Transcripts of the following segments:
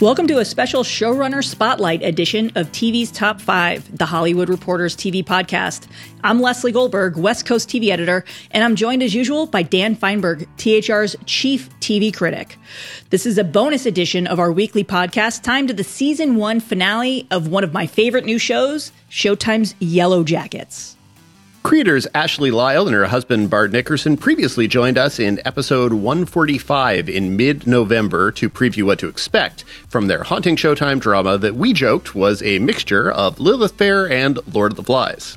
Welcome to a special showrunner spotlight edition of TV's Top 5, the Hollywood Reporters TV podcast. I'm Lesley Goldberg, West Coast TV editor, and I'm joined as usual by Dan Fienberg, THR's chief TV critic. This is a bonus edition of our weekly podcast, timed to the season one finale of one of my favorite new shows, Showtime's Yellowjackets. Creators Ashley Lyle and her husband Bart Nickerson previously joined us in episode 145 in mid November to preview what to expect from their haunting Showtime drama that we joked was a mixture of Lilith Fair and Lord of the Flies.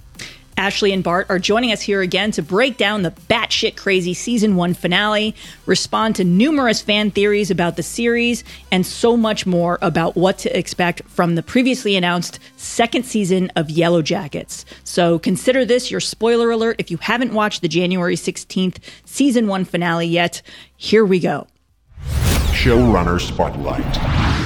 Ashley and Bart are joining us here again to break down the batshit crazy season one finale, respond to numerous fan theories about the series, and so much more about what to expect from the previously announced second season of Yellowjackets. So consider this your spoiler alert if you haven't watched the January 16th season one finale yet. Here we go. Showrunner Spotlight.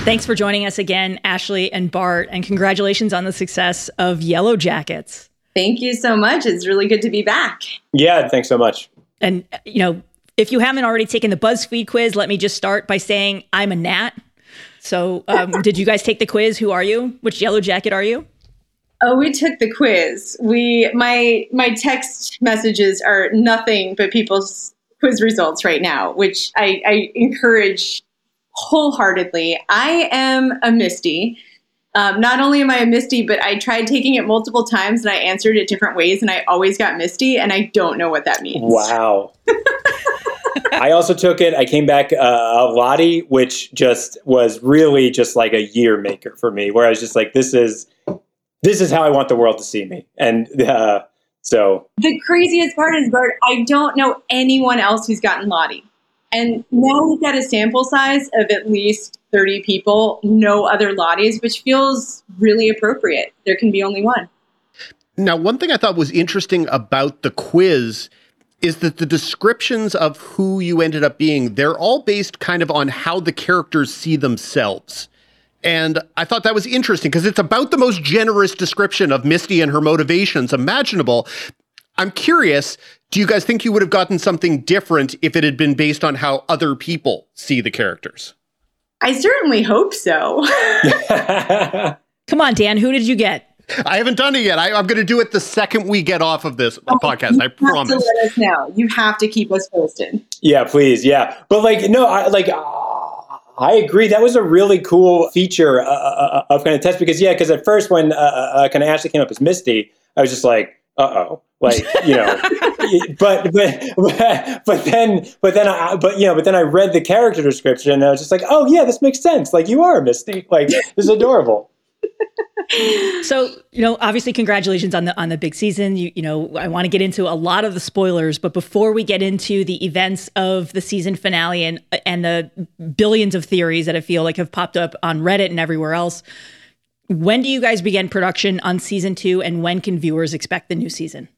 Thanks for joining us again, Ashley and Bart, and congratulations on the success of Yellowjackets. Thank you so much. It's really good to be back. Yeah, thanks so much. And, you know, if you haven't already taken the BuzzFeed quiz, let me just start by saying I'm a Nat. So, um, did you guys take the quiz? Who are you? Which yellow jacket are you? Oh, we took the quiz. We my my text messages are nothing but people's quiz results right now, which I, I encourage wholeheartedly. I am a Misty. Um, not only am I a Misty, but I tried taking it multiple times and I answered it different ways, and I always got Misty, and I don't know what that means. Wow. I also took it. I came back uh, a Lottie, which just was really just like a year maker for me, where I was just like, "This is, this is how I want the world to see me." And uh, so the craziest part is, Bart, I don't know anyone else who's gotten Lottie. And now we've got a sample size of at least 30 people, no other Lotties, which feels really appropriate. There can be only one. Now, one thing I thought was interesting about the quiz is that the descriptions of who you ended up being, they're all based kind of on how the characters see themselves. And I thought that was interesting because it's about the most generous description of Misty and her motivations imaginable. I'm curious, do you guys think you would have gotten something different if it had been based on how other people see the characters? I certainly hope so. Come on, Dan, who did you get? I haven't done it yet. I, am going to do it the second we get off of this oh, podcast. I promise. To let us know. You have to keep us posted. Yeah, please. Yeah, but like, no, I like. I agree. That was a really cool feature uh, uh, uh of kind of test because yeah, because at first when uh, uh, uh kind of Ashley came up as Misty, I was just like, uh oh, like you know, but but but then but then I but you know but then I read the character description and I was just like, oh yeah, this makes sense. Like you are a Misty. Like this is adorable. so you know obviously congratulations on the on the big season you you know i want to get into a lot of the spoilers but before we get into the events of the season finale and and the billions of theories that i feel like have popped up on reddit and everywhere else when do you guys begin production on season two, and when can viewers expect the new season?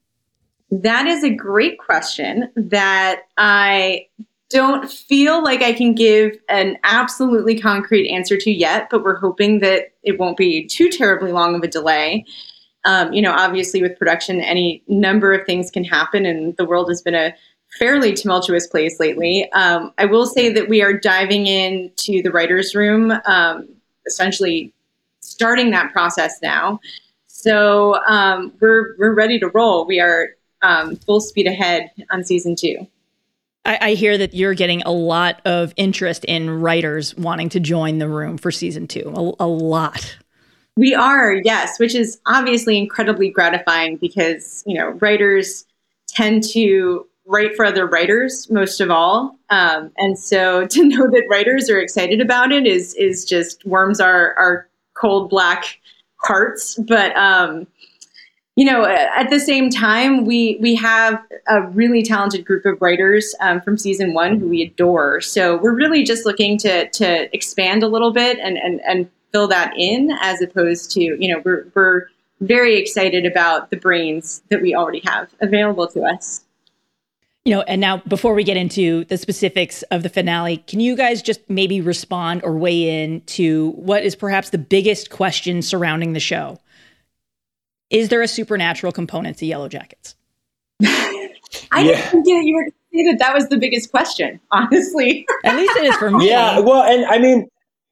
That is a great question that I don't feel like I can give an absolutely concrete answer to yet, but we're hoping that it won't be too terribly long of a delay. Um, you know, obviously, with production, any number of things can happen, and the world has been a fairly tumultuous place lately. Um, I will say that we are diving into the writer's room um, essentially starting that process now. So um, we're we're ready to roll. We are um, full speed ahead on season two. I, I, hear that you're getting a lot of interest in writers wanting to join the room for season two. A, a lot. We are, yes, which is obviously incredibly gratifying because you know writers tend to write for other writers most of all, um, and so to know that writers are excited about it is is just warms our our cold black hearts. But um, you know, at the same time, we we have a really talented group of writers um, from season one who we adore. So we're really just looking to to expand a little bit and and and fill that in, as opposed to you know we're we're very excited about the brains that we already have available to us. You know, and now before we get into the specifics of the finale, can you guys just maybe respond or weigh in to what is perhaps the biggest question surrounding the show? Is there a supernatural component to Yellowjackets? I yeah. didn't think that you were going to say that that was the biggest question, honestly. At least it is for me. Yeah, well, and I mean,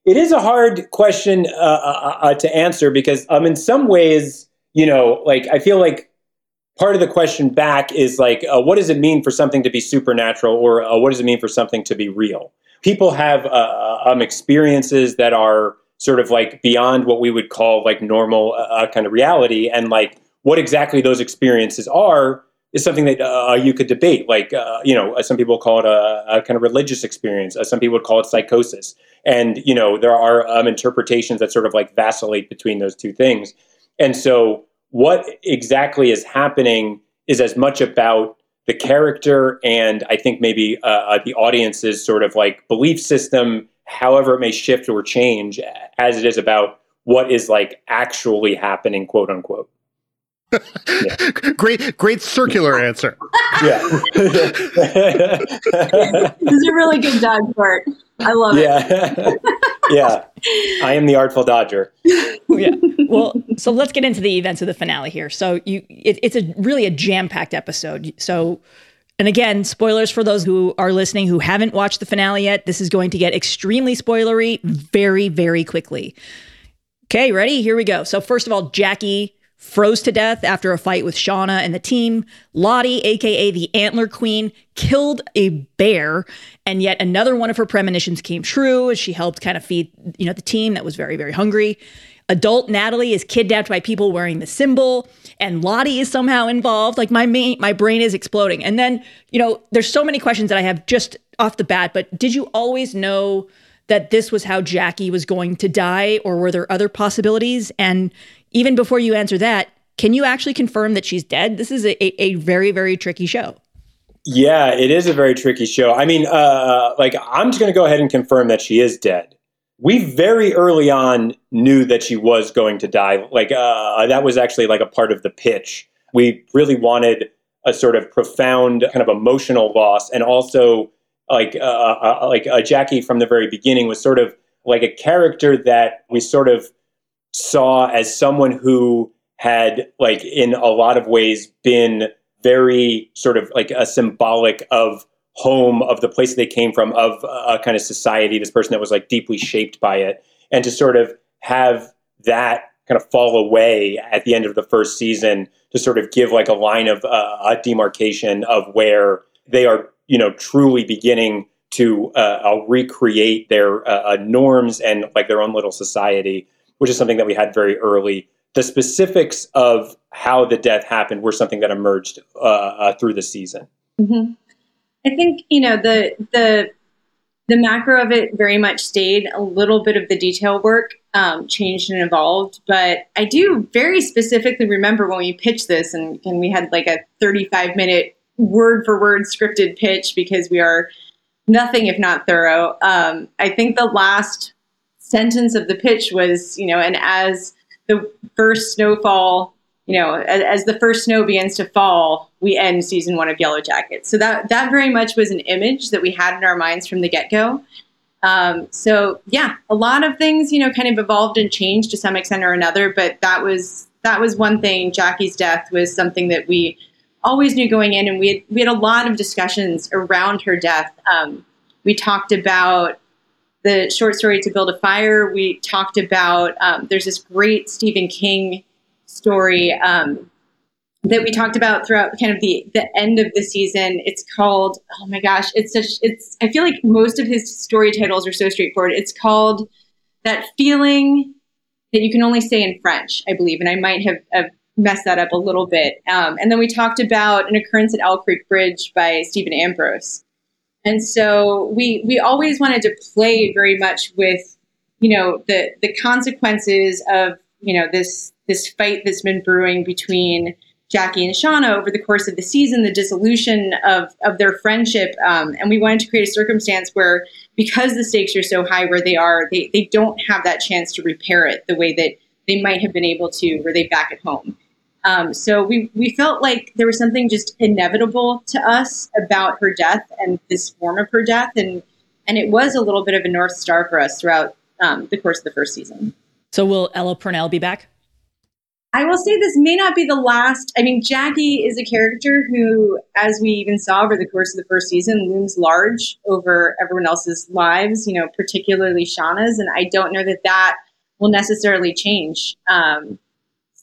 it is a hard question uh, uh, uh, to answer because, um, in some ways, you know, like I feel like part of the question back is like, uh, what does it mean for something to be supernatural, or uh, what does it mean for something to be real? People have uh, um, experiences that are sort of like beyond what we would call like normal uh, uh, kind of reality. And like what exactly those experiences are is something that uh, you could debate. Like uh, you know some people call it a, a kind of religious experience. Uh, some people would call it psychosis. And you know there are um, interpretations that sort of like vacillate between those two things. And so what exactly is happening is as much about the character and i think maybe uh, the audience's sort of like belief system however it may shift or change as it is about what is like actually happening, quote unquote. Yeah. great, great circular answer. Yeah. this is a really good dog part. I love yeah. it. yeah. I am the artful dodger. yeah. Well, so let's get into the events of the finale here. So you, it, it's a really a jam packed episode. So and again, spoilers for those who are listening who haven't watched the finale yet. This is going to get extremely spoilery very, very quickly. Okay, ready? Here we go. So, first of all, Jackie froze to death after a fight with Shauna and the team. Lottie, aka the Antler Queen, killed a bear, and yet another one of her premonitions came true as she helped kind of feed, you know, the team that was very, very hungry. Adult Natalie is kidnapped by people wearing the symbol, and Lottie is somehow involved. Like my main, my brain is exploding. And then, you know, there's so many questions that I have just off the bat. But did you always know that this was how Jackie was going to die, or were there other possibilities? And even before you answer that, can you actually confirm that she's dead? This is a, a, very, very tricky show. Yeah, it is a very tricky show. I mean, uh, like, I'm just going to go ahead and confirm that she is dead we very early on knew that she was going to die. Like uh, that was actually like a part of the pitch. We really wanted a sort of profound kind of emotional loss, and also like uh, uh, uh like uh, Jackie from the very beginning was sort of like a character that we sort of saw as someone who had like in a lot of ways been very sort of like a symbolic of home of the place they came from of a kind of society this person that was like deeply shaped by it. And to sort of have that kind of fall away at the end of the first season to sort of give like a line of uh, a demarcation of where they are you know truly beginning to uh, uh recreate their uh, uh, norms and like their own little society which is something that we had very early the specifics of how the death happened were something that emerged uh, through the season mm-hmm. I think you know the the the macro of it very much stayed. A little bit of the detail work um, changed and evolved, but I do very specifically remember when we pitched this, and, and we had like a 35 minute word for word scripted pitch because we are nothing if not thorough. Um, I think the last sentence of the pitch was, you know, and as the first snowfall you know, as, as, the first snow begins to fall, we end season one of Yellowjackets. So that that very much was an image that we had in our minds from the get go. Um, so yeah, a lot of things, you know, kind of evolved and changed to some extent or another. But that was that was one thing. Jackie's death was something that we always knew going in, and we had, we had a lot of discussions around her death. Um, we talked about the short story to build a fire. We talked about um, there's this great Stephen King story um, that we talked about throughout kind of the the end of the season. It's called oh my gosh, it's such it's I feel like most of his story titles are so straightforward. It's called that feeling that you can only say in French, I believe, and I might have, have messed that up a little bit. Um, and then we talked about an occurrence at Owl Creek Bridge by Stephen Ambrose. And so we we always wanted to play very much with you know the the consequences of you know this this fight that's been brewing between Jackie and Shauna over the course of the season, the dissolution of of their friendship, um, and we wanted to create a circumstance where, because the stakes are so high where they are, they they don't have that chance to repair it the way that they might have been able to were they back at home. Um, so we we felt like there was something just inevitable to us about her death and this form of her death, and and it was a little bit of a north star for us throughout um, the course of the first season. So will Ella Purnell be back? I will say this may not be the last. I mean, Jackie is a character who, as we even saw over the course of the first season, looms large over everyone else's lives. You know, particularly Shauna's, and I don't know that that will necessarily change. Um,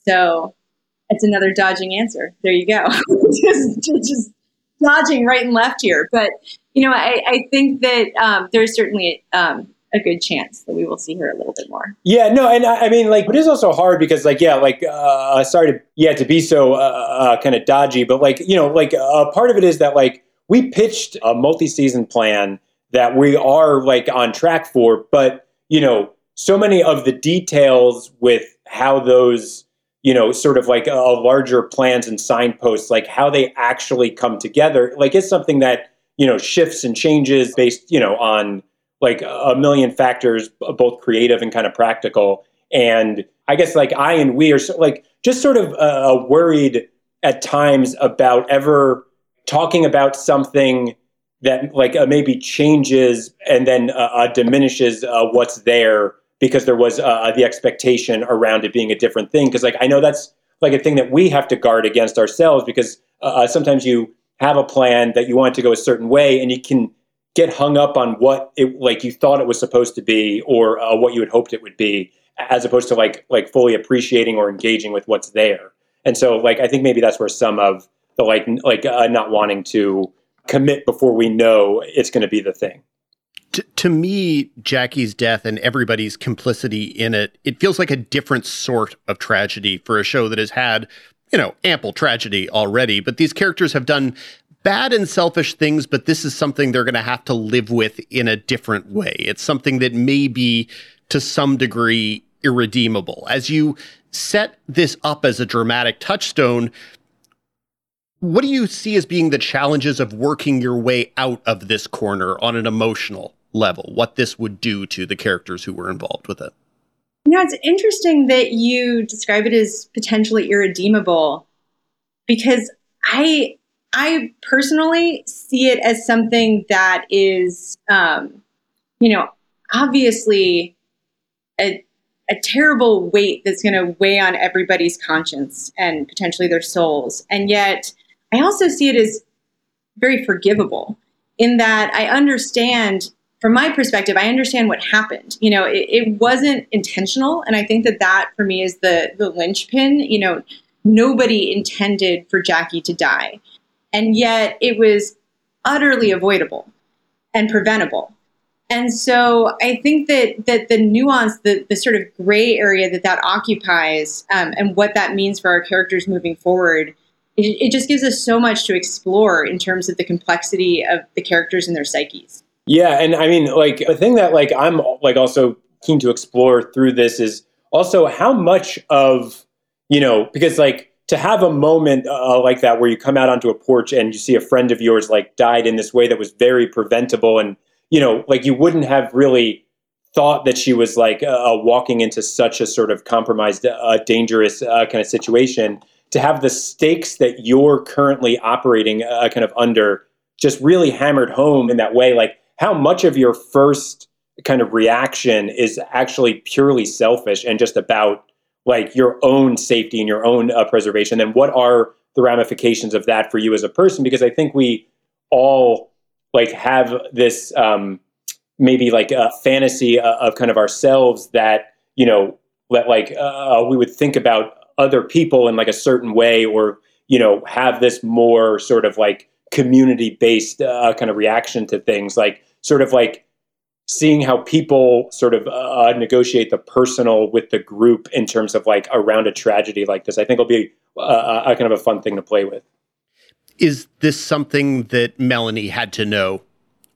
so it's another dodging answer. There you go. just, just, dodging right and left here. But, you know, I, I think that um, there's certainly um, a good chance that we will see her a little bit more. Yeah, no, and I, I mean, like, but it is also hard because, like, yeah, like, uh, sorry to, yeah, to be so uh, uh, kind of dodgy, but, like, you know, like, uh, part of it is that, like, we pitched a multi season plan that we are, like, on track for, but, you know, so many of the details with how those you know, sort of like a larger plans and signposts, like how they actually come together, like it's something that, you know, shifts and changes based, you know, on like a million factors, both creative and kind of practical. And I guess like I and we are like just sort of uh, worried at times about ever talking about something that like uh, maybe changes and then uh, uh diminishes uh, what's there because there was uh, the expectation around it being a different thing. Because like I know that's like a thing that we have to guard against ourselves because uh, uh, sometimes you have a plan that you want to go a certain way and you can get hung up on what it like you thought it was supposed to be or uh, what you had hoped it would be as opposed to like like fully appreciating or engaging with what's there and so like i think maybe that's where some of the like like uh, not wanting to commit before we know it's going to be the thing to, to me, Jackie's death and everybody's complicity in it, it feels like a different sort of tragedy for a show that has had, you know, ample tragedy already. But these characters have done bad and selfish things, but this is something they're going to have to live with in a different way. It's something that may be, to some degree, irredeemable. As you set this up as a dramatic touchstone, what do you see as being the challenges of working your way out of this corner on an emotional level, what this would do to the characters who were involved with it. You know, it's interesting that you describe it as potentially irredeemable because I I personally see it as something that is um, you know, obviously a a terrible weight that's going to weigh on everybody's conscience and potentially their souls. And yet, I also see it as very forgivable in that I understand from my perspective, I understand what happened. You know, it, it, wasn't intentional, and I think that that for me is the the linchpin. You know, nobody intended for Jackie to die, and yet it was utterly avoidable and preventable. And so I think that that the nuance, the the sort of gray area that that occupies, um, and what that means for our characters moving forward, it, it just gives us so much to explore in terms of the complexity of the characters and their psyches. Yeah, and I mean, like the thing that like I'm like also keen to explore through this is also how much of you know because like to have a moment uh, like that where you come out onto a porch and you see a friend of yours like died in this way that was very preventable and you know like you wouldn't have really thought that she was like uh, uh walking into such a sort of compromised uh, dangerous uh, kind of situation to have the stakes that you're currently operating uh, kind of under just really hammered home in that way like how much of your first kind of reaction is actually purely selfish and just about like your own safety and your own uh, preservation? And what are the ramifications of that for you as a person? Because i think we all like have this um maybe like a fantasy uh, of kind of ourselves that you know that like uh, we would think about other people in like a certain way or you know have this more sort of like community based uh, kind of reaction to things. Like sort of like seeing how people sort of uh, negotiate the personal with the group in terms of like around a tragedy like this i think will be uh, a kind of a fun thing to play with is this something that melanie had to know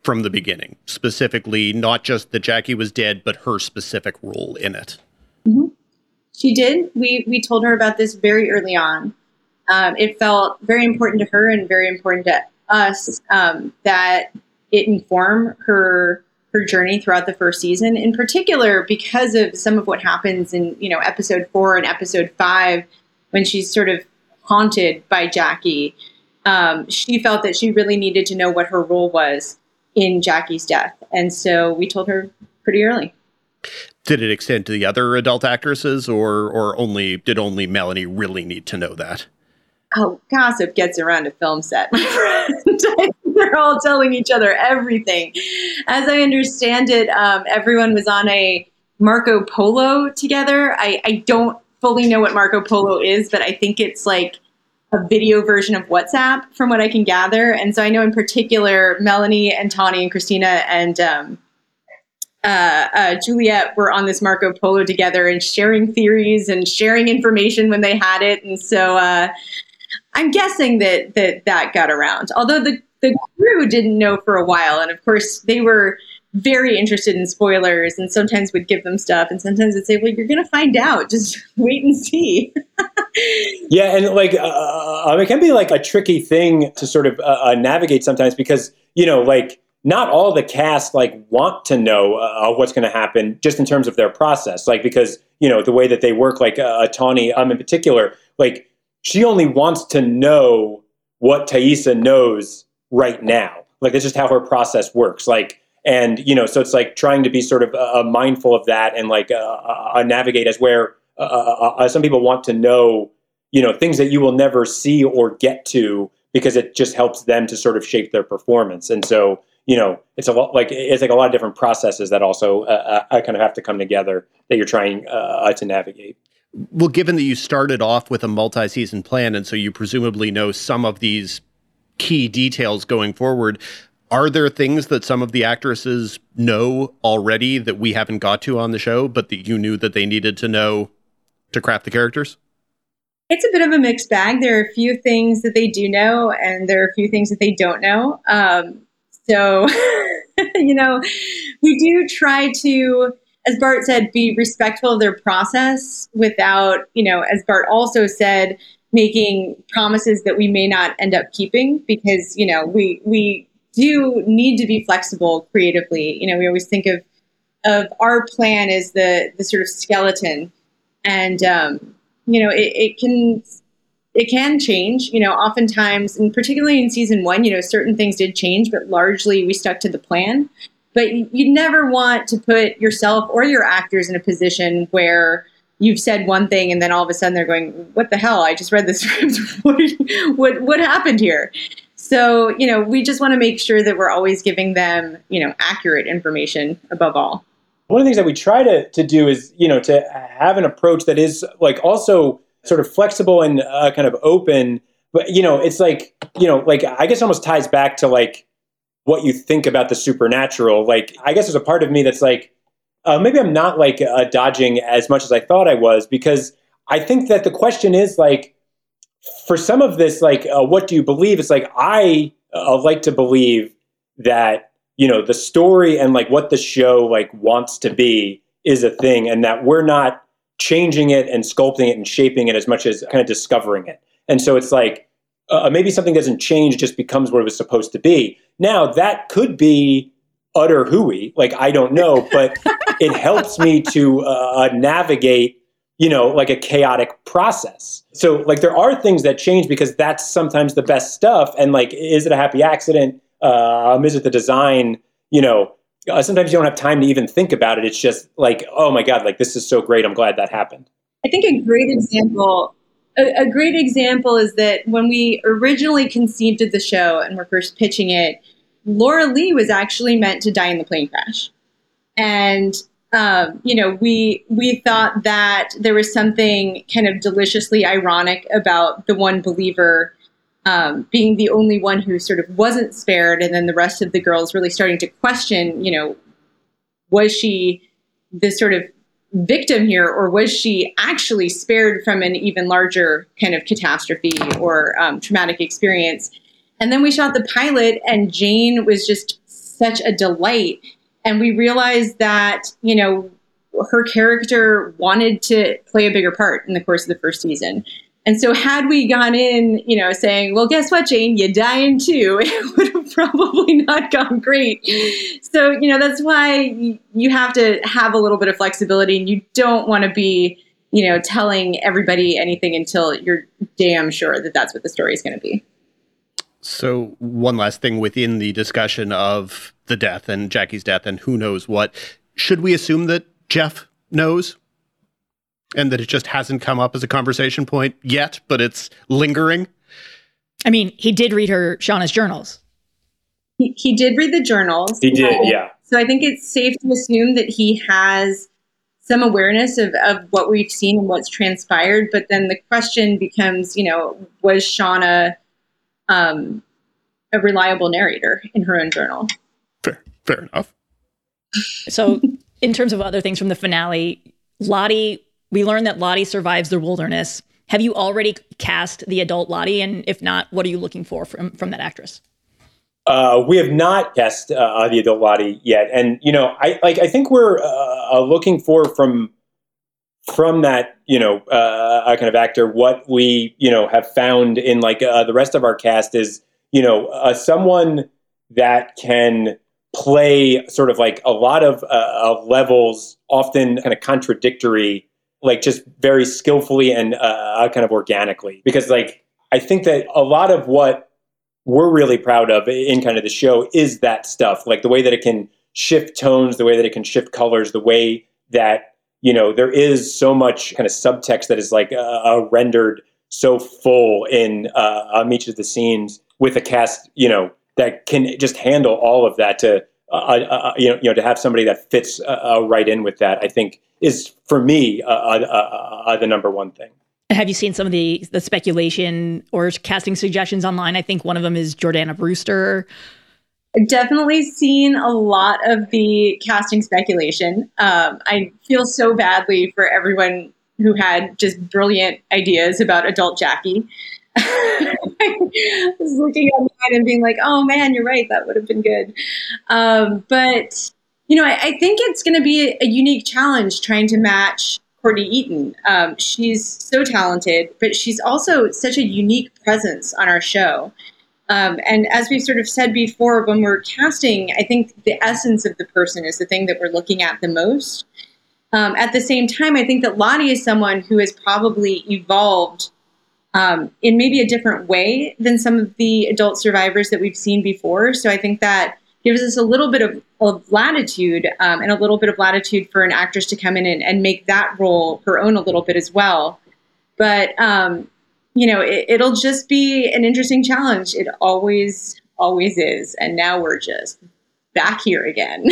from the beginning specifically not just that jackie was dead but her specific role in it mm-hmm. she did. We we told her about this very early on. Um, it felt very important to her and very important to us um, that it inform her her journey throughout the first season, in particular because of some of what happens in you know episode four and episode five when she's sort of haunted by Jackie. Um, she felt that she really needed to know what her role was in Jackie's death, and so we told her pretty early. Did it extend to the other adult actresses, or or only did only Melanie really need to know that? Oh, gossip gets around a film set, my friend. They're all telling each other everything. As I understand it, um, everyone was on a Marco Polo together. I, I don't fully know what Marco Polo is, but I think it's like a video version of WhatsApp, from what I can gather. And so I know in particular, Melanie and Tawny and Christina and um, uh, uh, Juliette were on this Marco Polo together and sharing theories and sharing information when they had it. And so uh, I'm guessing that that that got around. Although the the crew didn't know for a while, and of course they were very interested in spoilers and sometimes would give them stuff and sometimes would say well you're going to find out. Just wait and see. Yeah and like uh, uh, um, it can be like a tricky thing to sort of uh, uh, navigate sometimes because you know like not all the cast like want to know uh, what's going to happen just in terms of their process like because you know the way that they work like uh, tawny um in particular like she only wants to know what Taissa knows right now like that's just how her process works like and you know so it's like trying to be sort of uh, mindful of that and like uh, uh, navigate as where uh, uh, uh, some people want to know you know things that you will never see or get to because it just helps them to sort of shape their performance and so you know it's a lot like it's like a lot of different processes that also I kind of have to come together that you're trying to navigate well given that you started off with a multi-season plan and so you presumably know some of these key details going forward are there things that some of the actresses know already that we haven't got to on the show, but that you knew that they needed to know to craft the characters? It's a bit of a mixed bag. There are a few things that they do know, and there are a few things that they don't know. Um, so, you know, we do try to, as Bart said, be respectful of their process without, you know, as Bart also said, making promises that we may not end up keeping because, you know, we, we, do need to be flexible creatively. You know, we always think of of our plan as the the sort of skeleton, and um, you know, it, it can it can change. You know, oftentimes, and particularly in season one, you know, certain things did change, but largely we stuck to the plan. But you never want to put yourself or your actors in a position where you've said one thing and then all of a sudden they're going, "What the hell? I just read script. what, what what happened here?" So, you know, we just want to make sure that we're always giving them, you know, accurate information above all. One of the things that we try to, to do is, you know, to have an approach that is like also sort of flexible and uh, kind of open. But, you know, it's like, you know, like I guess almost ties back to like what you think about the supernatural. Like, I guess there's a part of me that's like, uh, maybe I'm not like uh, dodging as much as I thought I was because I think that the question is like, for some of this, like, uh, what do you believe? It's like I uh, like to believe that you know the story and like what the show like wants to be is a thing, and that we're not changing it and sculpting it and shaping it as much as kind of discovering it. And so it's like uh, maybe something doesn't change, just becomes what it was supposed to be. Now that could be utter hooey, like I don't know, but it helps me to uh, navigate you know, like a chaotic process. So, like, there are things that change because that's sometimes the best stuff. And, like, is it a happy accident? Um, is it the design? You know, uh, sometimes you don't have time to even think about it. It's just like, oh my God, like, this is so great. I'm glad that happened. I think a great example. A, a great example is that when we originally conceived of the show and were first pitching it, Laura Lee was actually meant to die in the plane crash. And um, you know, we we thought that there was something kind of deliciously ironic about the one believer um, being the only one who sort of wasn't spared, and then the rest of the girls really starting to question, you know, was she the sort of victim here, or was she actually spared from an even larger kind of catastrophe or um, traumatic experience? And then we shot the pilot, and Jane was just such a delight and we realized that you know her character wanted to play a bigger part in the course of the first season. And so, had we gone in, you know, saying, "Well, guess what, Jane, you dying too," it would have probably not gone great. So, you know, that's why you have to have a little bit of flexibility, and you don't want to be, you know, telling everybody anything until you're damn sure that that's what the story is going to be. So, one last thing within the discussion of the death and Jackie's death and who knows what, should we assume that Jeff knows and that it just hasn't come up as a conversation point yet, but it's lingering? I mean, he did read her Shauna's journals. He, he did read the journals. He did, yeah. So I think it's safe to assume that he has some awareness of, of what we've seen and what's transpired. But then the question becomes, you know, was Shauna um, a reliable narrator in her own journal? Fair, fair enough. So, in terms of other things from the finale, Lottie, we learned that Lottie survives the wilderness. Have you already cast the adult Lottie? And if not, what are you looking for from, from that actress? Uh, we have not cast uh, the adult Lottie yet, and you know, I like. I think we're uh, uh looking for from from that you know uh, kind of actor what we you know have found in like uh, the rest of our cast is you know someone that can play sort of like a lot of levels, often kind of contradictory, like just very skillfully and kind of organically. Because like I think that a lot of what we're really proud of in kind of the show is that stuff, like the way that it can shift tones, the way that it can shift colors, the way that you know there is so much kind of subtext that is like uh, uh rendered so full in uh, um, each of the scenes with a cast, you know, that can just handle all of that. To uh, uh, uh you know, you know, to have somebody that fits right in with that, I think is for me the number one thing. Have you seen some of the the speculation or casting suggestions online? I think one of them is Jordana Brewster. I've definitely seen a lot of the casting speculation. Um, I feel so badly for everyone who had just brilliant ideas about adult Jackie. I was looking online and being like, "Oh man, you're right. That would have been good." Um, but you know, I, I think it's going to be a, a unique challenge trying to match Courtney Eaton. Um, she's so talented, but she's also such a unique presence on our show. Um, and as we've sort of said before, when we're casting, I think the essence of the person is the thing that we're looking at the most. Um, at the same time, I think that Lottie is someone who has probably evolved um, in maybe a different way than some of the adult survivors that we've seen before. So I think that gives us a little bit of, of latitude um, and a little bit of latitude for an actress to come in and, and make that role her own a little bit as well. But, um, you know, it, will just be an interesting challenge. It always, always is. And now we're just back here again.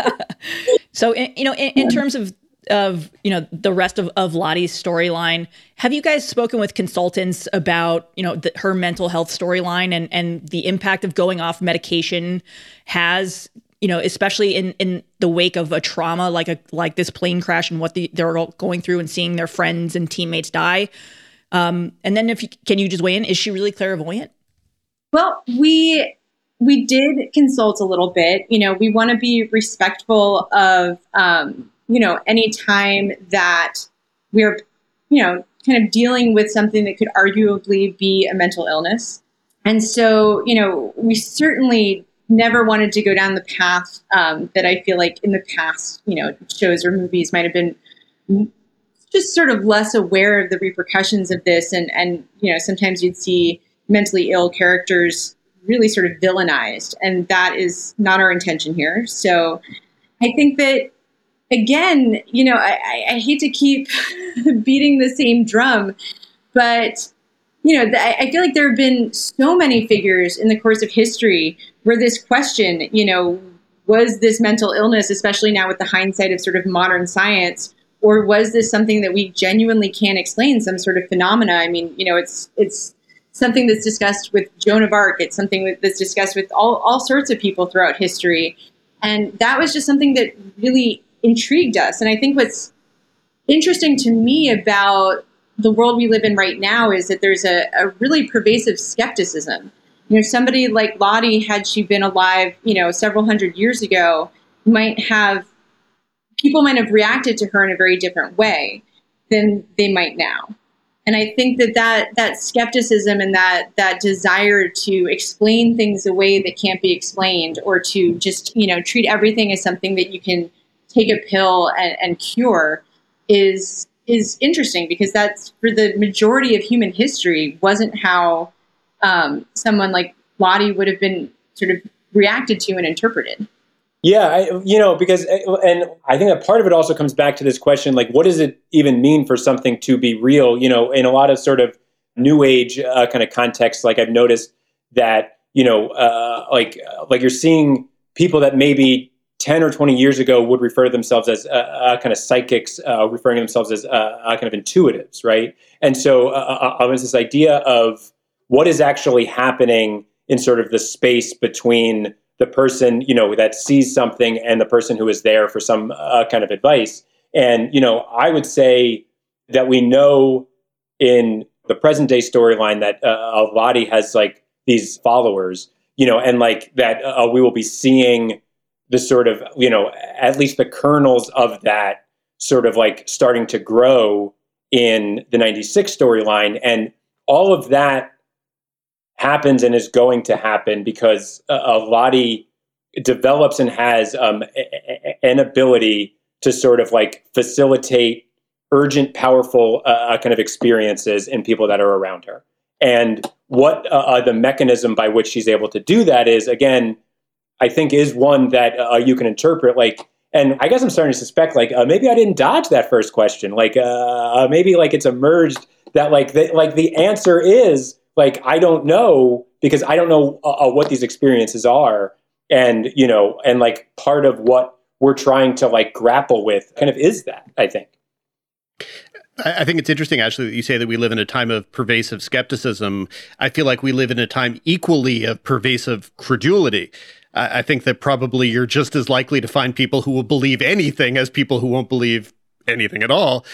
so, you know, in, in terms of of you know the rest of, of Lottie's storyline. Have you guys spoken with consultants about you know the, her mental health storyline and and the impact of going off medication has you know especially in in the wake of a trauma like a like this plane crash and what the, they're all going through and seeing their friends and teammates die. Um, and then if you, can you just weigh in? Is she really clairvoyant? Well, we we did consult a little bit. You know, we want to be respectful of um, you know, any time that we're, you know, kind of dealing with something that could arguably be a mental illness. And so, you know, we certainly never wanted to go down the path um, that I feel like in the past, you know, shows or movies might have been just sort of less aware of the repercussions of this. And, and, you know, sometimes you'd see mentally ill characters really sort of villainized. And that is not our intention here. So I think that again, you know, I, I hate to keep beating the same drum, but you know, I feel like there have been so many figures in the course of history where this question, you know, was this mental illness, especially now with the hindsight of sort of modern science, or was this something that we genuinely can't explain, some sort of phenomena? I mean, you know, it's it's something that's discussed with Joan of Arc. It's something that's discussed with all all sorts of people throughout history, and that was just something that really intrigued us. And I think what's interesting to me about the world we live in right now is that there's a, a really pervasive skepticism. You know, somebody like Lottie, had she been alive, you know, several hundred years ago, might have people might have reacted to her in a very different way than they might now. And I think that that, that skepticism and that, that desire to explain things away that can't be explained or to just, you know, treat everything as something that you can take a pill and, and cure is is interesting because that's for the majority of human history wasn't how um, someone like Lottie would have been sort of reacted to and interpreted. Yeah, I, you know, because and I think that part of it also comes back to this question, like, what does it even mean for something to be real? You know, in a lot of sort of new age uh, kind of context, like I've noticed that you know, uh, like like you're seeing people that maybe 10 or 20 years ago would refer to themselves as uh, uh, kind of psychics, uh, referring to themselves as uh, uh, kind of intuitives, right? And so uh, uh, this idea of what is actually happening in sort of the space between the person, you know, that sees something and the person who is there for some kind of advice. And, you know, I would say that we know in the present day storyline that uh, Lottie has like these followers, you know, and like that we will be seeing the sort of you know at least the kernels of that sort of like starting to grow in the 96 storyline and all of that happens and is going to happen because uh, Lottie develops and has um, an ability to sort of like facilitate urgent, powerful uh, kind of experiences in people that are around her. And what uh, uh the mechanism by which she's able to do that is, again, I think is one that uh, you can interpret like and I guess I'm starting to suspect like uh, maybe I didn't dodge that first question like uh, uh maybe like it's emerged that like the, like the answer is like I don't know because I don't know uh, uh, what these experiences are and you know and like part of what we're trying to like grapple with kind of is that I think I think it's interesting, actually, that you say that we live in a time of pervasive skepticism. I feel like we live in a time equally of pervasive credulity. I think that probably you're just as likely to find people who will believe anything as people who won't believe anything at all.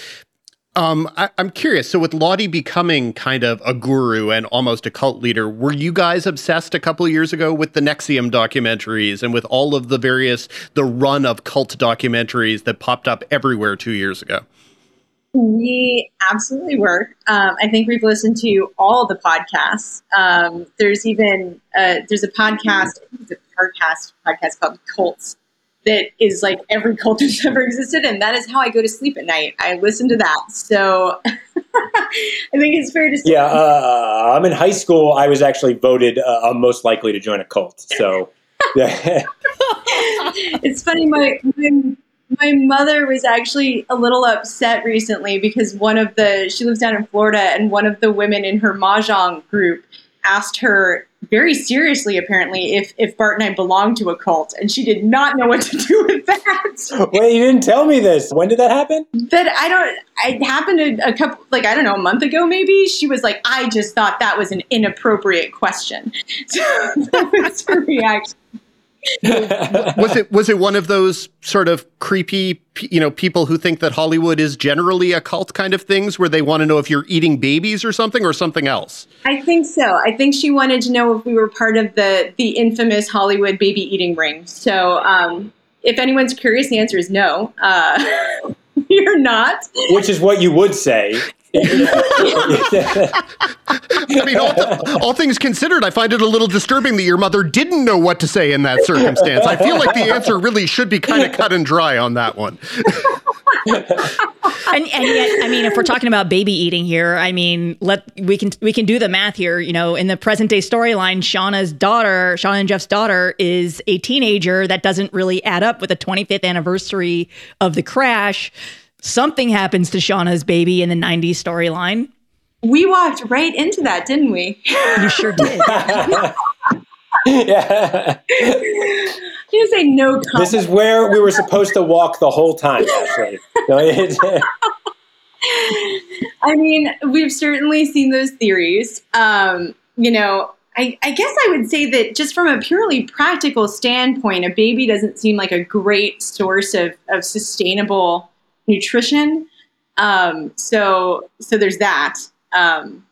Um, I, am curious. So, with Lottie becoming kind of a guru and almost a cult leader, were you guys obsessed a couple of years ago with the NXIVM documentaries and with all of the various the run of cult documentaries that popped up everywhere two years ago? We absolutely were. Um, I think we've listened to all the podcasts. Um, there's even uh, there's a podcast, it's a podcast podcast called Cults that is like every cult that's ever existed, and that is how I go to sleep at night. I listen to that, so I think it's fair to say. Yeah, uh, I'm in high school. I was actually voted uh, most likely to join a cult. So. yeah. it's funny. My, my my mother was actually a little upset recently because one of the she lives down in Florida and one of the women in her mahjong group asked her very seriously apparently if if Bart and I belonged to a cult and she did not know what to do with that. Wait, you didn't tell me this. When did that happen? That I don't it happened a, a couple like I don't know a month ago maybe. She was like I just thought that was an inappropriate question. So that was her reaction was it was it one of those sort of creepy you know people who think that Hollywood is generally a cult kind of things where they want to know if you're eating babies or something or something else? I think so. I think she wanted to know if we were part of the the infamous Hollywood baby eating ring. So um, if anyone's curious, the answer is no. Uh, you're not. Which is what you would say. I mean, all, th- all, things considered, I find it a little disturbing that your mother didn't know what to say in that circumstance. I feel like the answer really should be kind of cut and dry on that one. and, and yet, I mean, if we're talking about baby eating here, I mean, let we can we can do the math here. You know, in the present day storyline, Shauna's daughter, Shauna and Jeff's daughter, is a teenager that doesn't really add up with the 25th anniversary of the crash something happens to Shauna's baby in the 90s storyline. We walked right into that, didn't we? You sure did. yeah. You say no comment. This is where we were supposed to walk the whole time, actually. I mean, we've certainly seen those theories. Um, you know, I, I, guess I would say that just from a purely practical standpoint, a baby doesn't seem like a great source of, of sustainable nutrition. Um, so so there's that. Um,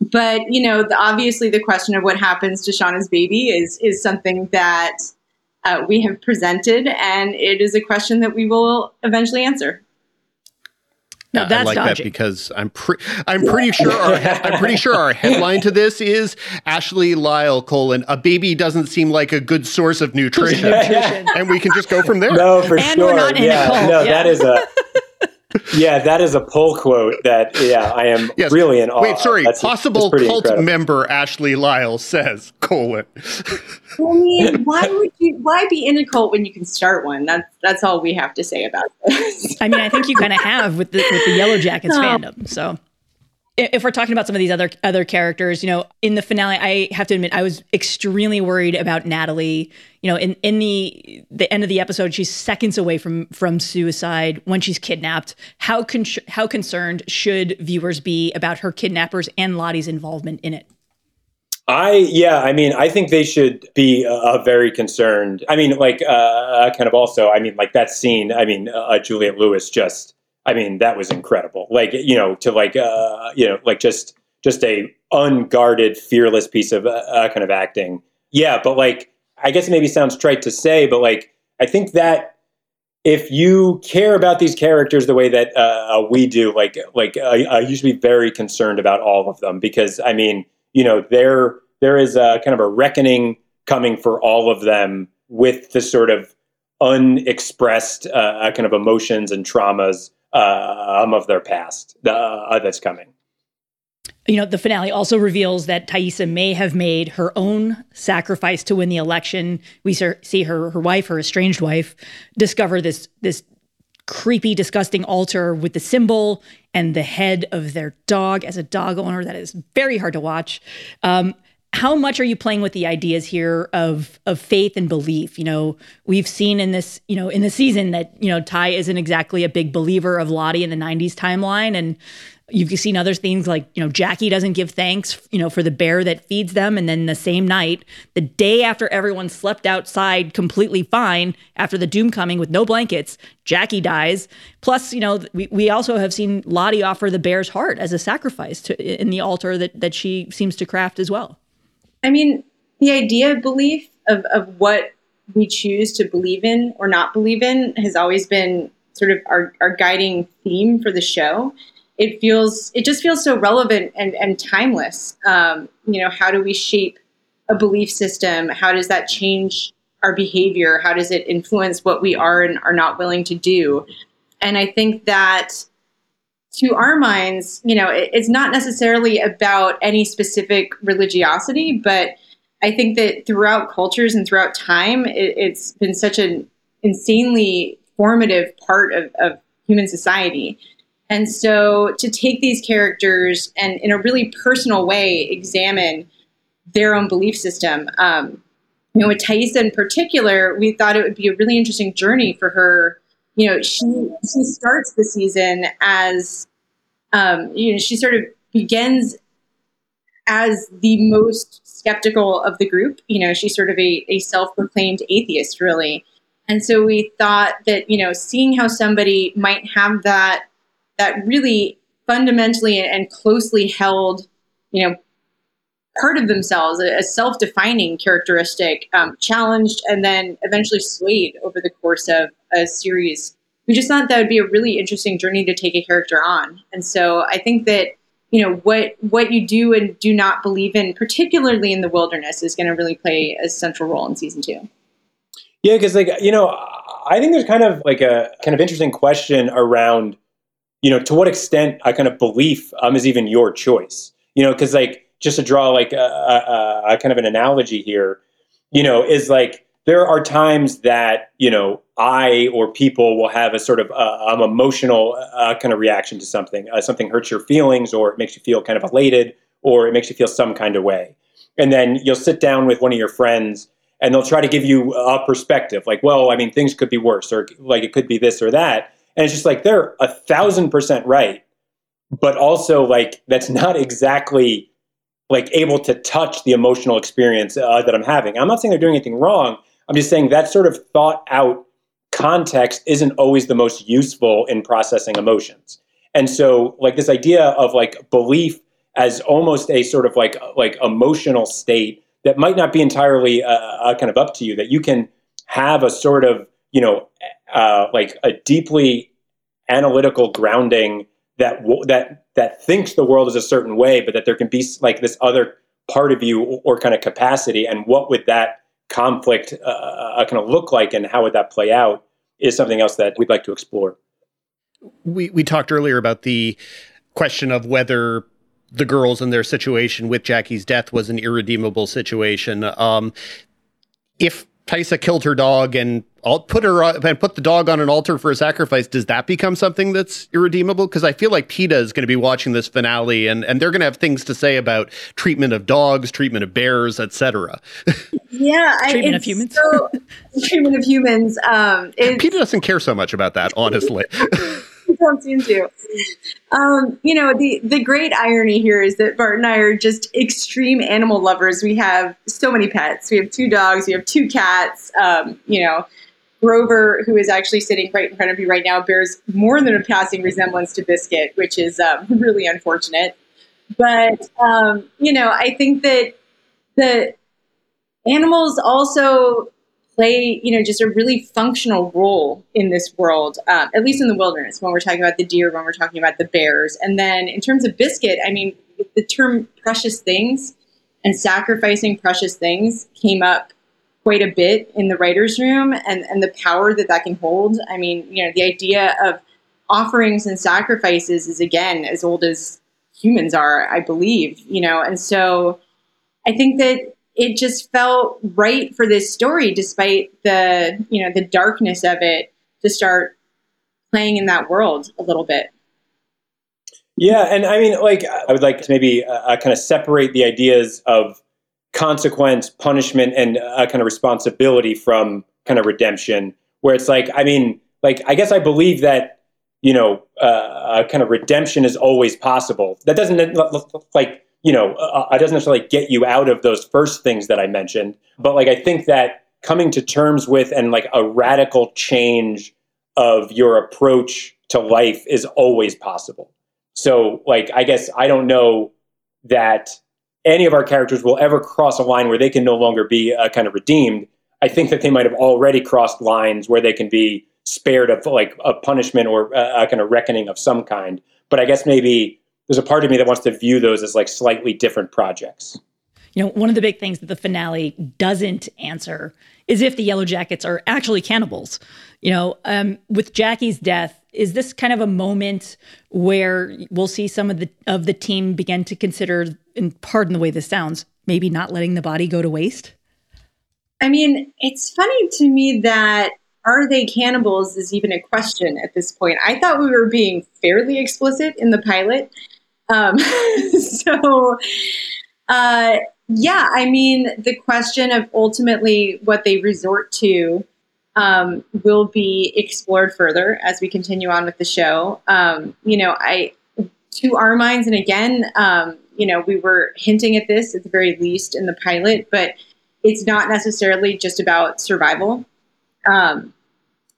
but you know, the, obviously, the question of what happens to Shauna's baby is is something that uh, we have presented, and it is a question that we will eventually answer. No, that's I like dodgy. that because I'm pre- I'm pretty sure our he- I'm pretty sure our headline to this is Ashley Lyle colon a baby doesn't seem like a good source of nutrition, and we can just go from there. No, for And sure. we're not in a cult, no, yeah. that is a yeah, that is a pull quote that yeah, I am Yes. really in awe. Wait, sorry. That's- Possible that's cult incredible. member Ashley Lyle says colon. I mean, why would you? Why be in a cult when you can start one? That's that's all we have to say about this. I mean, I think you kind of have with the with the Yellowjackets No. fandom. So, i- if we're talking about some of these other other characters, you know, in the finale, I have to admit I was extremely worried about Natalie. You know, in in the the end of the episode, she's seconds away from from suicide when she's kidnapped. How con- how concerned should viewers be about her kidnappers and Lottie's involvement in it? I yeah, I mean, I think they should be uh, very concerned. I mean, like uh, kind of also, I mean, like that scene. I mean, uh, Juliette Lewis just, I mean, that was incredible. Like you know, to like uh, you know, like just just a unguarded, fearless piece of uh, uh, kind of acting. Yeah, but like, I guess maybe sounds trite to say, but like, I think that if you care about these characters the way that uh, we do, like like I, I to be very concerned about all of them because I mean, you know, there there is a kind of a reckoning coming for all of them with the sort of unexpressed uh, kind of emotions and traumas uh, um, of their past uh, that's coming. you know, the finale also reveals that Taissa may have made her own sacrifice to win the election. We ser- see her her wife, her estranged wife, discover this this creepy, disgusting altar with the symbol and the head of their dog as a dog owner. That is very hard to watch. Um, how much are you playing with the ideas here of of faith and belief? You know, we've seen in this, you know, in the season that you know Ty isn't exactly a big believer of Lottie in the '90s timeline, and you've seen other things like you know Jackie doesn't give thanks, you know, for the bear that feeds them, and then the same night, the day after everyone slept outside completely fine after the doom coming with no blankets, Jackie dies. Plus, you know, we, we also have seen Lottie offer the bear's heart as a sacrifice to in the altar that that she seems to craft as well. I mean, the idea of belief of, of what we choose to believe in or not believe in has always been sort of our, our guiding theme for the show. It feels it just feels so relevant and, and timeless. Um, you know, how do we shape a belief system? How does that change our behavior? How does it influence what we are and are not willing to do? And I think that to our minds, you know, it, it's not necessarily about any specific religiosity, but I think that throughout cultures and throughout time, it, it's been such an insanely formative part of, of human society. And so to take these characters and in a really personal way examine their own belief system, um, you know, with Taissa in particular, we thought it would be a really interesting journey for her. You know, she she starts the season as, um, you know, she sort of begins as the most skeptical of the group. You know, she's sort of a, a self-proclaimed atheist, really. And so we thought that, you know, seeing how somebody might have that that really fundamentally and closely held, you know, part of themselves, a, a self-defining characteristic, um, challenged and then eventually swayed over the course of a series. We just thought that would be a really interesting journey to take a character on. And so I think that you know what what you do and do not believe in, particularly in the wilderness, is going to really play a central role in season two. Yeah, because like you know, I think there's kind of like a kind of interesting question around, you know, to what extent a kind of belief um, is even your choice. You know, because like just to draw like a, a, a kind of an analogy here, you know, is like there are times that you know I or people will have a sort of uh, um, emotional uh, kind of reaction to something. Uh, something hurts your feelings, or it makes you feel kind of elated, or it makes you feel some kind of way. And then you'll sit down with one of your friends, and they'll try to give you a perspective, like, well, I mean, things could be worse, or like it could be this or that. And it's just like they're a thousand percent right, but also like that's not exactly like able to touch the emotional experience uh, that I'm having. I'm not saying they're doing anything wrong. I'm just saying that sort of thought out context isn't always the most useful in processing emotions. And so like this idea of like belief as almost a sort of like like emotional state that might not be entirely uh, uh, kind of up to you that you can have a sort of you know uh, like a deeply analytical grounding that w- that that thinks the world is a certain way, but that there can be like this other part of you or, kind of capacity, and what would that conflict uh, uh kind of look like, and how would that play out, is something else that we'd like to explore. We we talked earlier about the question of whether the girls and their situation with Jackie's death was an irredeemable situation. Um, if Taissa killed her dog and put her and put the dog on an altar for a sacrifice, does that become something that's irredeemable? Because I feel like PETA is going to be watching this finale and, and they're going to have things to say about treatment of dogs, treatment of bears, etc. Yeah, treatment I, of humans. So, treatment of humans. Um, PETA doesn't care so much about that, honestly. don't seem to. Um, you know, the the great irony here is that Bart and I are just extreme animal lovers. We have so many pets. We have two dogs. We have two cats. Um, you know, Grover, who is actually sitting right in front of you right now, bears more than a passing resemblance to Biscuit, which is um, really unfortunate. But um, you know, I think that the animals also play, you know, just a really functional role in this world, um, at least in the wilderness, when we're talking about the deer, when we're talking about the bears. And then in terms of biscuit, I mean, the term precious things and sacrificing precious things came up quite a bit in the writer's room and, and the power that that can hold. I mean, you know, the idea of offerings and sacrifices is again as old as humans are, I believe, you know, and so I think that it just felt right for this story, despite the you know the darkness of it, to start playing in that world a little bit. Yeah, and I mean, like, I would like to maybe uh, uh kind of separate the ideas of consequence, punishment, and uh, kind of responsibility from kind of redemption. Where it's like, I mean, like, I guess I believe that you know, uh, kind of redemption is always possible. That doesn't like you know, uh, it doesn't necessarily get you out of those first things that I mentioned. But like, I think that coming to terms with and like a radical change of your approach to life is always possible. So, like, I guess I don't know that any of our characters will ever cross a line where they can no longer be uh, kind of redeemed. I think that they might have already crossed lines where they can be spared of like a punishment or uh, a kind of reckoning of some kind. But I guess maybe there's a part of me that wants to view those as like slightly different projects. You know, one of the big things that the finale doesn't answer is if the Yellowjackets are actually cannibals. You know, um, with Jackie's death, is this kind of a moment where we'll see some of the of the team begin to consider, and pardon the way this sounds, maybe not letting the body go to waste? I mean, it's funny to me that are they cannibals is even a question at this point. I thought we were being fairly explicit in the pilot. Um, so, uh, yeah, I mean, the question of ultimately what they resort to um, will be explored further as we continue on with the show. Um, you know, I, to our minds, and again, um, you know, we were hinting at this at the very least in the pilot, but it's not necessarily just about survival. Um,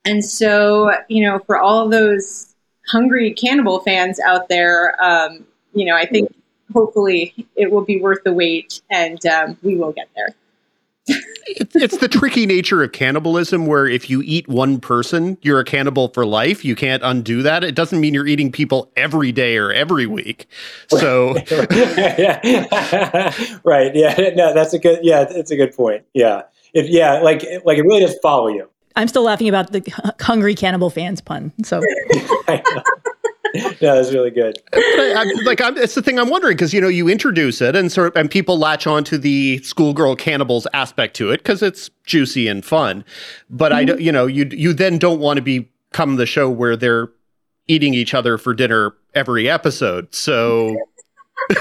and so, you know, for all those hungry cannibal fans out there, um, you know, I think hopefully it will be worth the wait and um, we will get there. it's the tricky nature of cannibalism where if you eat one person, you're a cannibal for life. You can't undo that. It doesn't mean you're eating people every day or every week. So yeah. right. Yeah. No, that's a good yeah, it's a good point. Yeah. If yeah, like like it really does follow you. I'm still laughing about the hungry cannibal fans pun. So yeah, that's really good. I, I, like, I'm, it's the thing I'm wondering because you know you introduce it and sort of, and people latch on to the schoolgirl cannibals aspect to it because it's juicy and fun. But mm-hmm. I, you know, you you then don't want to become the show where they're eating each other for dinner every episode. So.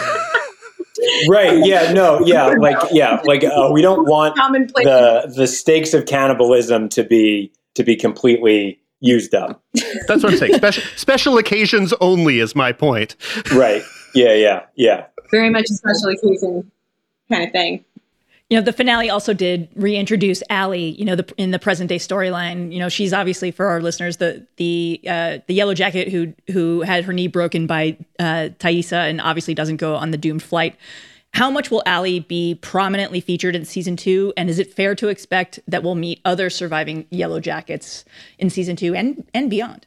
right yeah no yeah like yeah like uh, we don't want the the stakes of cannibalism to be to be completely used up. That's what I'm saying. Special special occasions only is my point. right. Yeah, yeah, yeah. Very much a special occasion kind of thing. You know, the finale also did reintroduce Allie. You know, the, in the present day storyline. You know, she's obviously for our listeners the the uh, the yellow jacket who who had her knee broken by uh, Taissa and obviously doesn't go on the doomed flight. How much will Allie be prominently featured in season two? And is it fair to expect that we'll meet other surviving Yellowjackets in season two and, and beyond?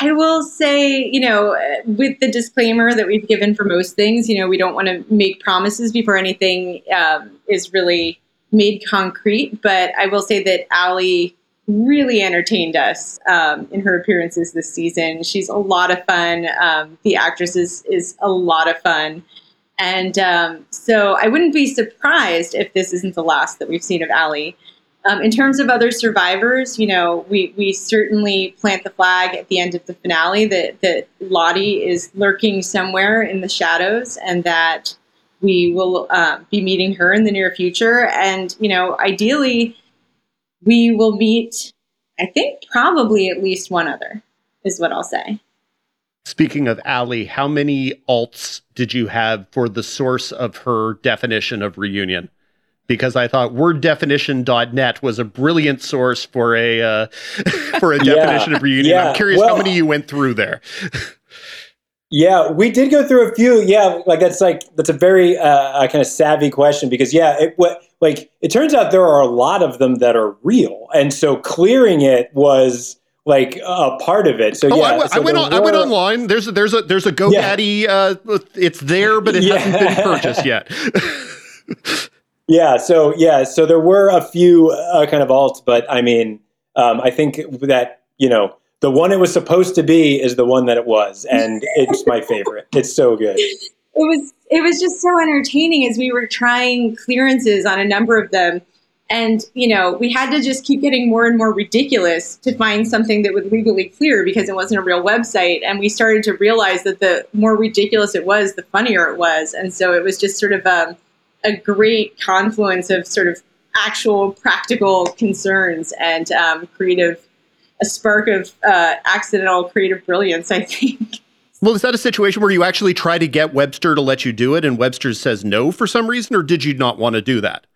I will say, you know, with the disclaimer that we've given for most things, you know, we don't want to make promises before anything um, is really made concrete. But I will say that Allie really entertained us um, in her appearances this season. She's a lot of fun. Um, the actress is, is a lot of fun. And um, so I wouldn't be surprised if this isn't the last that we've seen of Allie. Um, in terms of other survivors, you know, we, we certainly plant the flag at the end of the finale that, that Lottie is lurking somewhere in the shadows and that we will uh, be meeting her in the near future. And, you know, ideally, we will meet, I think, probably at least one other, is what I'll say. Speaking of Allie, how many alts did you have for the source of her definition of reunion? because I thought worddefinition.net was a brilliant source for a uh, for a definition yeah, of reunion. Yeah. I'm curious well, how many you went through there. yeah, we did go through a few. Yeah, like that's like that's a very uh, kind of savvy question because yeah, it what like it turns out there are a lot of them that are real, and so clearing it was like a part of it. So oh, yeah, I, so I went on, were, I went online. There's a, there's a there's a GoDaddy. Yeah. Uh, it's there, but it yeah. hasn't been purchased yet. Yeah. So yeah. So there were a few uh, kind of alts, but I mean, um, I think that you know the one it was supposed to be is the one that it was, and it's my favorite. It's so good. It was it was just so entertaining as we were trying clearances on a number of them. And, you know, we had to just keep getting more and more ridiculous to find something that would legally clear because it wasn't a real website. And we started to realize that the more ridiculous it was, the funnier it was. And so it was just sort of um, a great confluence of sort of actual practical concerns and um, creative, a spark of uh, accidental creative brilliance, I think. Well, is that a situation where you actually try to get Webster to let you do it and Webster says no for some reason, or did you not want to do that?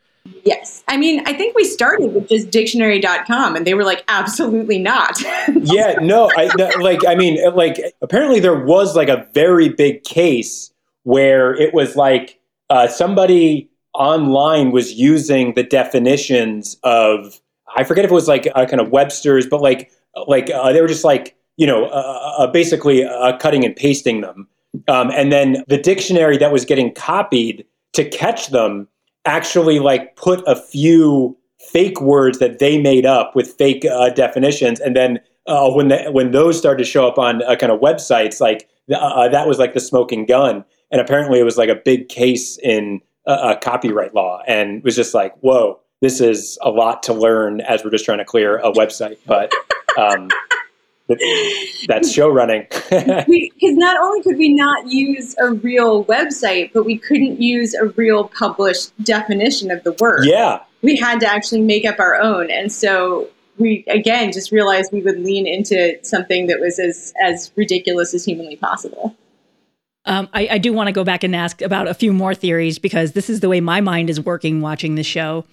Yes. I mean, I think we started with just dictionary.com and they were like, absolutely not. yeah, no, I, like, I mean, like, apparently there was like a very big case where it was like, uh, somebody online was using the definitions of I forget if it was like uh, kind of Webster's, but like like uh, they were just like you know uh, uh basically uh, cutting and pasting them, um, and then the dictionary that was getting copied to catch them actually like put a few fake words that they made up with fake uh, definitions, and then when the, when those started to show up on kind of websites, like that was like the smoking gun and apparently it was like a big case in uh, copyright law, and was just like, whoa, this is a lot to learn as we're just trying to clear a website, but. Um, that's show running. Because not only could we not use a real website, but we couldn't use a real published definition of the word. Yeah. We had to actually make up our own. And so we, again, just realized we would lean into something that was as, as ridiculous as humanly possible. Um, I, I, do want to go back and ask about a few more theories because this is the way my mind is working watching the show.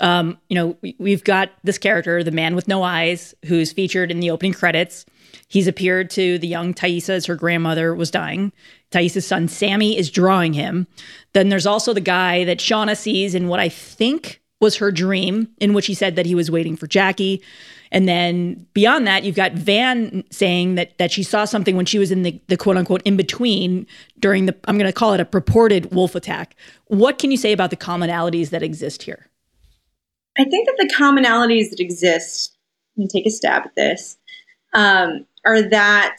Um, you know, we, have got this character, the man with no eyes, who's featured in the opening credits. He's appeared to the young Taissa as her grandmother was dying. Taissa's son Sammy is drawing him. Then there's also the guy that Shauna sees in what I think was her dream, in which he said that he was waiting for Jackie. And then beyond that, you've got Van saying that that she saw something when she was in the, the quote unquote in between during the I'm going to call it a purported wolf attack. What can you say about the commonalities that exist here? I think that the commonalities that exist, and take a stab at this, um, are that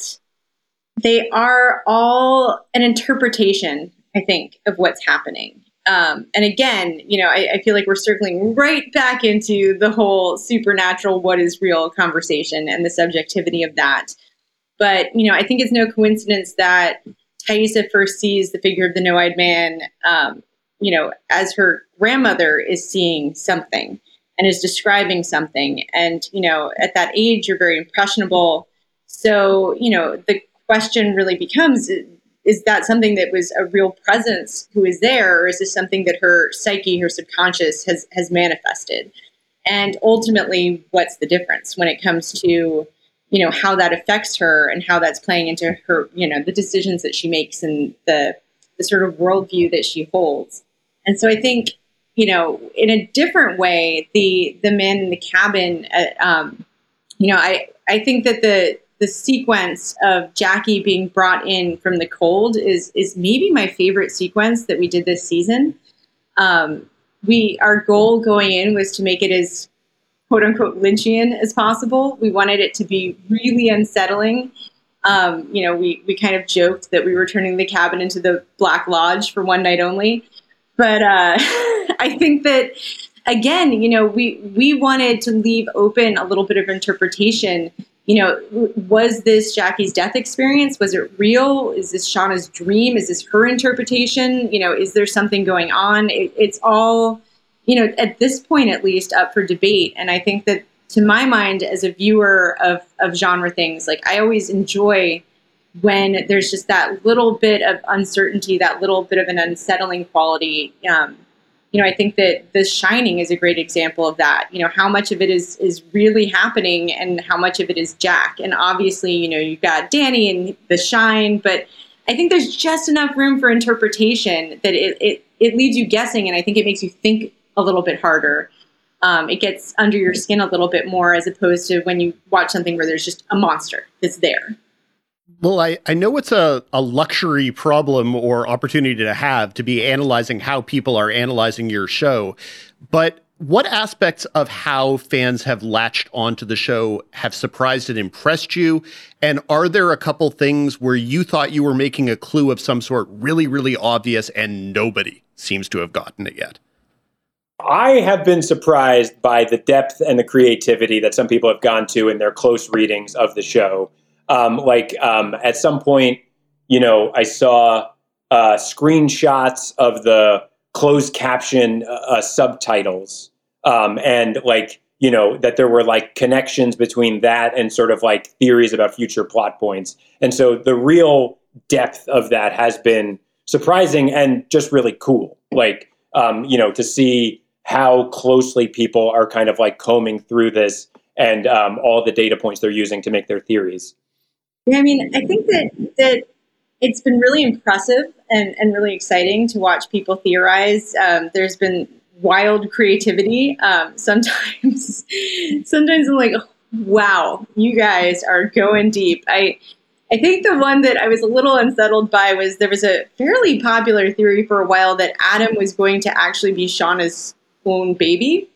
they are all an interpretation, I think, of what's happening. Um, and again, you know, I, I, feel like we're circling right back into the whole supernatural, what is real conversation and the subjectivity of that. But, you know, I think it's no coincidence that Taissa first sees the figure of the no eyed man, um, you know, as her grandmother is seeing something and is describing something. And, you know, at that age, you're very impressionable. So, you know, the question really becomes is that something that was a real presence who is there or is this something that her psyche her subconscious has has manifested and ultimately what's the difference when it comes to you know how that affects her and how that's playing into her you know the decisions that she makes and the the sort of worldview that she holds. And so I think, you know, in a different way, the the man in the cabin, uh, um, you know, I I think that the the sequence of Jackie being brought in from the cold is is maybe my favorite sequence that we did this season. Um, we our goal going in was to make it as quote unquote Lynchian as possible. We wanted it to be really unsettling. Um, you know, we we kind of joked that we were turning the cabin into the Black Lodge for one night only, but uh, I think that again, you know, we we wanted to leave open a little bit of interpretation. You know, was this Jackie's death experience? Was it real? Is this Shauna's dream? Is this her interpretation? You know, is there something going on? It, it's all, you know, at this point at least, up for debate. And I think that, to my mind, as a viewer of of genre things, like I always enjoy when there's just that little bit of uncertainty, that little bit of an unsettling quality. Um, you know, I think that The Shining is a great example of that. You know, how much of it is is really happening, and how much of it is Jack. And obviously, you know, you've got Danny and The Shine, but I think there's just enough room for interpretation that it it, it leaves you guessing, and I think it makes you think a little bit harder. Um, it gets under your skin a little bit more as opposed to when you watch something where there's just a monster that's there. Well, I, I know it's a, a luxury problem or opportunity to have to be analyzing how people are analyzing your show. But what aspects of how fans have latched onto the show have surprised and impressed you? And are there a couple things where you thought you were making a clue of some sort really, really obvious and nobody seems to have gotten it yet? I have been surprised by the depth and the creativity that some people have gone to in their close readings of the show. Um, like um, at some point, you know, I saw uh, screenshots of the closed caption uh, uh, subtitles, um, and like you know that there were like connections between that and sort of like theories about future plot points. And so the real depth of that has been surprising and just really cool. Like um, you know to see how closely people are kind of like combing through this and um, all the data points they're using to make their theories. Yeah, I mean, I think that that it's been really impressive and, and really exciting to watch people theorize. Um, there's been wild creativity. Um, sometimes, sometimes I'm like, wow, you guys are going deep. I, I think the one that I was a little unsettled by was there was a fairly popular theory for a while that Adam was going to actually be Shauna's own baby.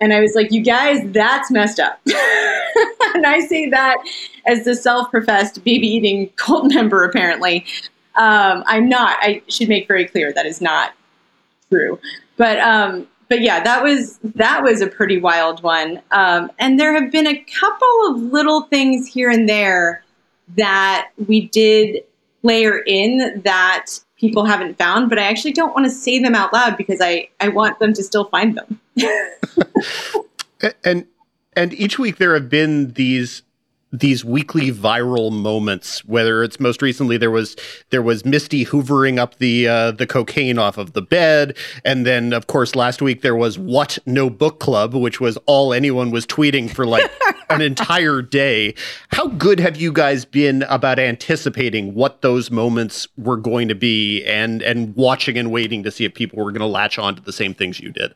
And I was like, you guys, that's messed up. and I say that as the self professed baby eating cult member, apparently. Um, I'm not. I should make very clear that is not true. But um, but yeah, that was that was a pretty wild one. Um, and there have been a couple of little things here and there that we did layer in that people haven't found, but I actually don't want to say them out loud because I, I want them to still find them. and and each week there have been these these weekly viral moments whether it's most recently there was there was Misty hoovering up the uh, the cocaine off of the bed. And then of course last week there was what no book club which was all anyone was tweeting for like an entire day. How good have you guys been about anticipating what those moments were going to be and and watching and waiting to see if people were going to latch on to the same things you did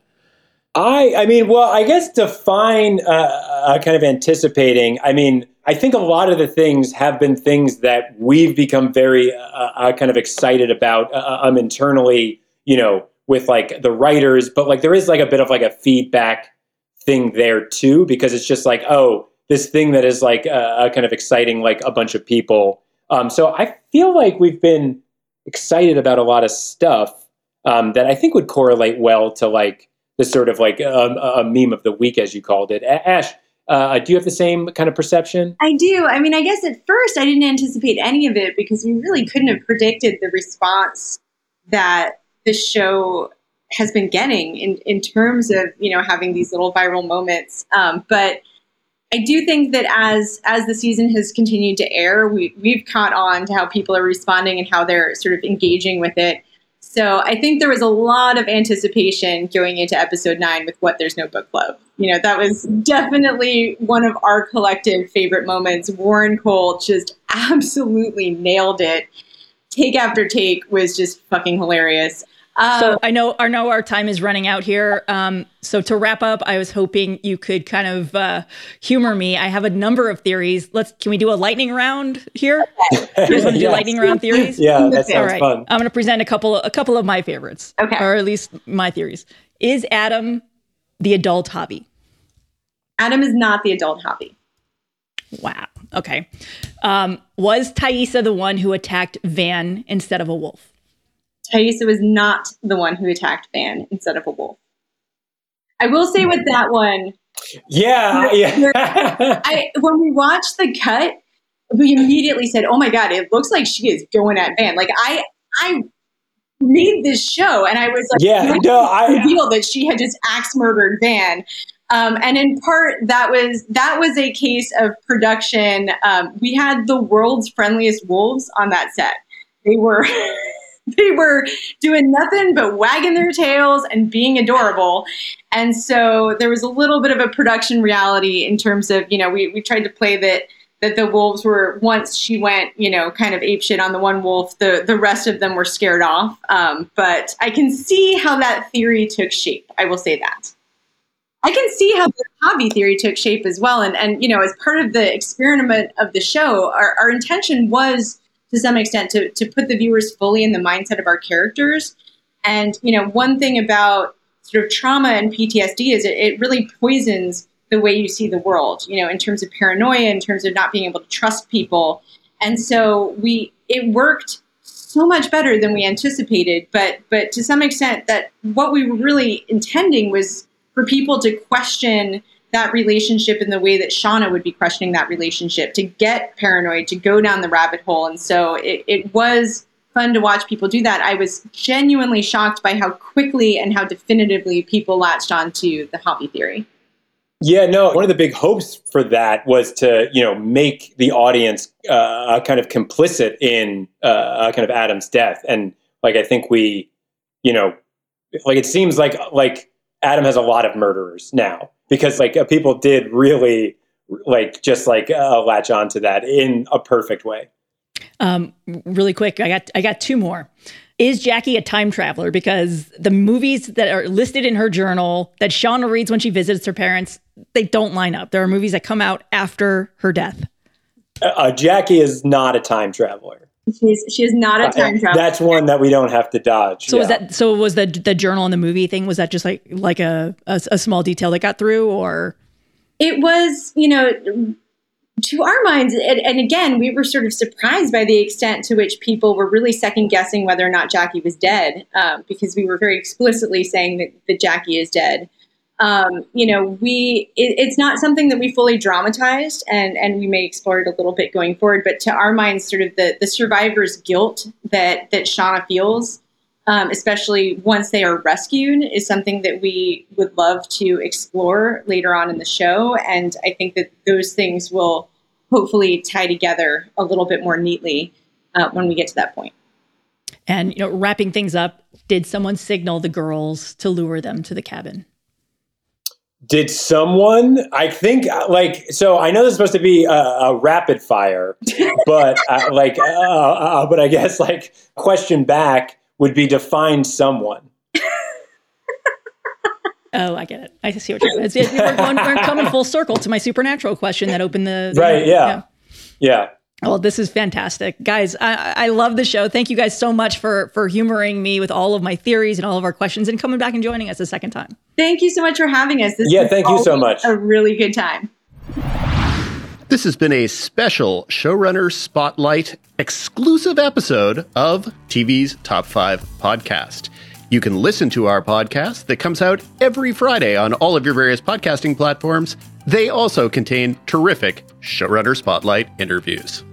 I, I mean, well, I guess define uh, uh, kind of anticipating. I mean, I think a lot of the things have been things that we've become very uh, uh, kind of excited about uh, um, internally, you know, with like the writers, but like there is like a bit of like a feedback thing there too, because it's just like, oh, this thing that is like uh, kind of exciting, like a bunch of people. Um, so I feel like we've been excited about a lot of stuff um, that I think would correlate well to like the sort of like um, a meme of the week, as you called it. Ash, uh, do you have the same kind of perception? I do. I mean, I guess at first I didn't anticipate any of it because we really couldn't have predicted the response that the show has been getting in, in terms of you know having these little viral moments. Um, but I do think that as as the season has continued to air, we we've caught on to how people are responding and how they're sort of engaging with it. So I think there was a lot of anticipation going into episode nine with what there's no book club. You know, that was definitely one of our collective favorite moments. Warren Kole just absolutely nailed it. take after take was just fucking hilarious. Um, So I know I know our time is running out here. Um, so to wrap up, I was hoping you could kind of uh, humor me. I have a number of theories. Let's can we do a lightning round here? You guys want to do Yes. lightning round theories? Yeah, that sounds right. fun. I'm going to present a couple a couple of my favorites. Okay. Or at least my theories. Is Adam the adult Javi? Adam is not the adult Javi. Wow. Okay. Um, was Taissa the one who attacked Van instead of a wolf? Taissa was not the one who attacked Van instead of a wolf. I will say with that one, Yeah, yeah. I when we watched the cut, we immediately said, "Oh my god, it looks like she is going at Van." Like I, I made this show, and I was like, Yeah, no, I- reveal that she had just axe murdered Van." Um, and in part, that was that was a case of production. Um, we had the world's friendliest wolves on that set. They were. They were doing nothing but wagging their tails and being adorable. And so there was a little bit of a production reality in terms of, you know, we, we tried to play that that the wolves were once she went, you know, kind of apeshit on the one wolf, the the rest of them were scared off. Um, but I can see how that theory took shape. I will say that. I can see how the Javi theory took shape as well. And and you know, as part of the experiment of the show, our, our intention was to some extent to to put the viewers fully in the mindset of our characters. And you know, one thing about sort of trauma and PTSD is it, it really poisons the way you see the world, you know, in terms of paranoia, in terms of not being able to trust people. And so we it worked so much better than we anticipated, but but to some extent that what we were really intending was for people to question that relationship in the way that Shauna would be questioning that relationship, to get paranoid, to go down the rabbit hole. And so it, it was fun to watch people do that. I was genuinely shocked by how quickly and how definitively people latched onto the Javi theory. Yeah, no. One of the big hopes for that was to, you know, make the audience uh, kind of complicit in uh, kind of Adam's death, and like I think we, you know, like it seems like like Adam has a lot of murderers now because like uh, people did really like just like uh, latch onto that in a perfect way. Um, really quick, I got I got two more. Is Jackie a time traveler? Because the movies that are listed in her journal that Shauna reads when she visits her parents, they don't line up. There are movies that come out after her death. Uh, Jackie is not a time traveler. She's she is not a time Uh, traveler. That's one that we don't have to dodge. So was that so was the the journal and the movie thing was that just like like a, a a small detail that got through or it was, you know, to our minds, and, and again, we were sort of surprised by the extent to which people were really second guessing whether or not Jackie was dead, um, because we were very explicitly saying that, that Jackie is dead. Um, you know, we it, it's not something that we fully dramatized, and and we may explore it a little bit going forward. But to our minds, sort of the the survivor's guilt that that Shauna feels um, especially once they are rescued, is something that we would love to explore later on in the show. And I think that those things will hopefully tie together a little bit more neatly uh, when we get to that point. and you know wrapping things up, did someone signal the girls to lure them to the cabin? Did someone? I think uh, like so. I know this is supposed to be a, a rapid fire, but uh, like, uh, uh, but I guess like question back would be to find someone. Oh, I get it. I see what you're doing. It's- it- We're, going, we're coming full circle to my supernatural question that opened the, the- Right, yeah. Yeah. Well, this is fantastic, guys. I, I love the show. Thank you guys so much for for humoring me with all of my theories and all of our questions, and coming back and joining us a second time. Thank you so much for having us. This Yeah, thank you so much. A really good time. This has been a special Showrunner Spotlight exclusive episode of TV's Top 5 podcast. You can listen to our podcast that comes out every Friday on all of your various podcasting platforms. They also contain terrific Showrunner Spotlight interviews.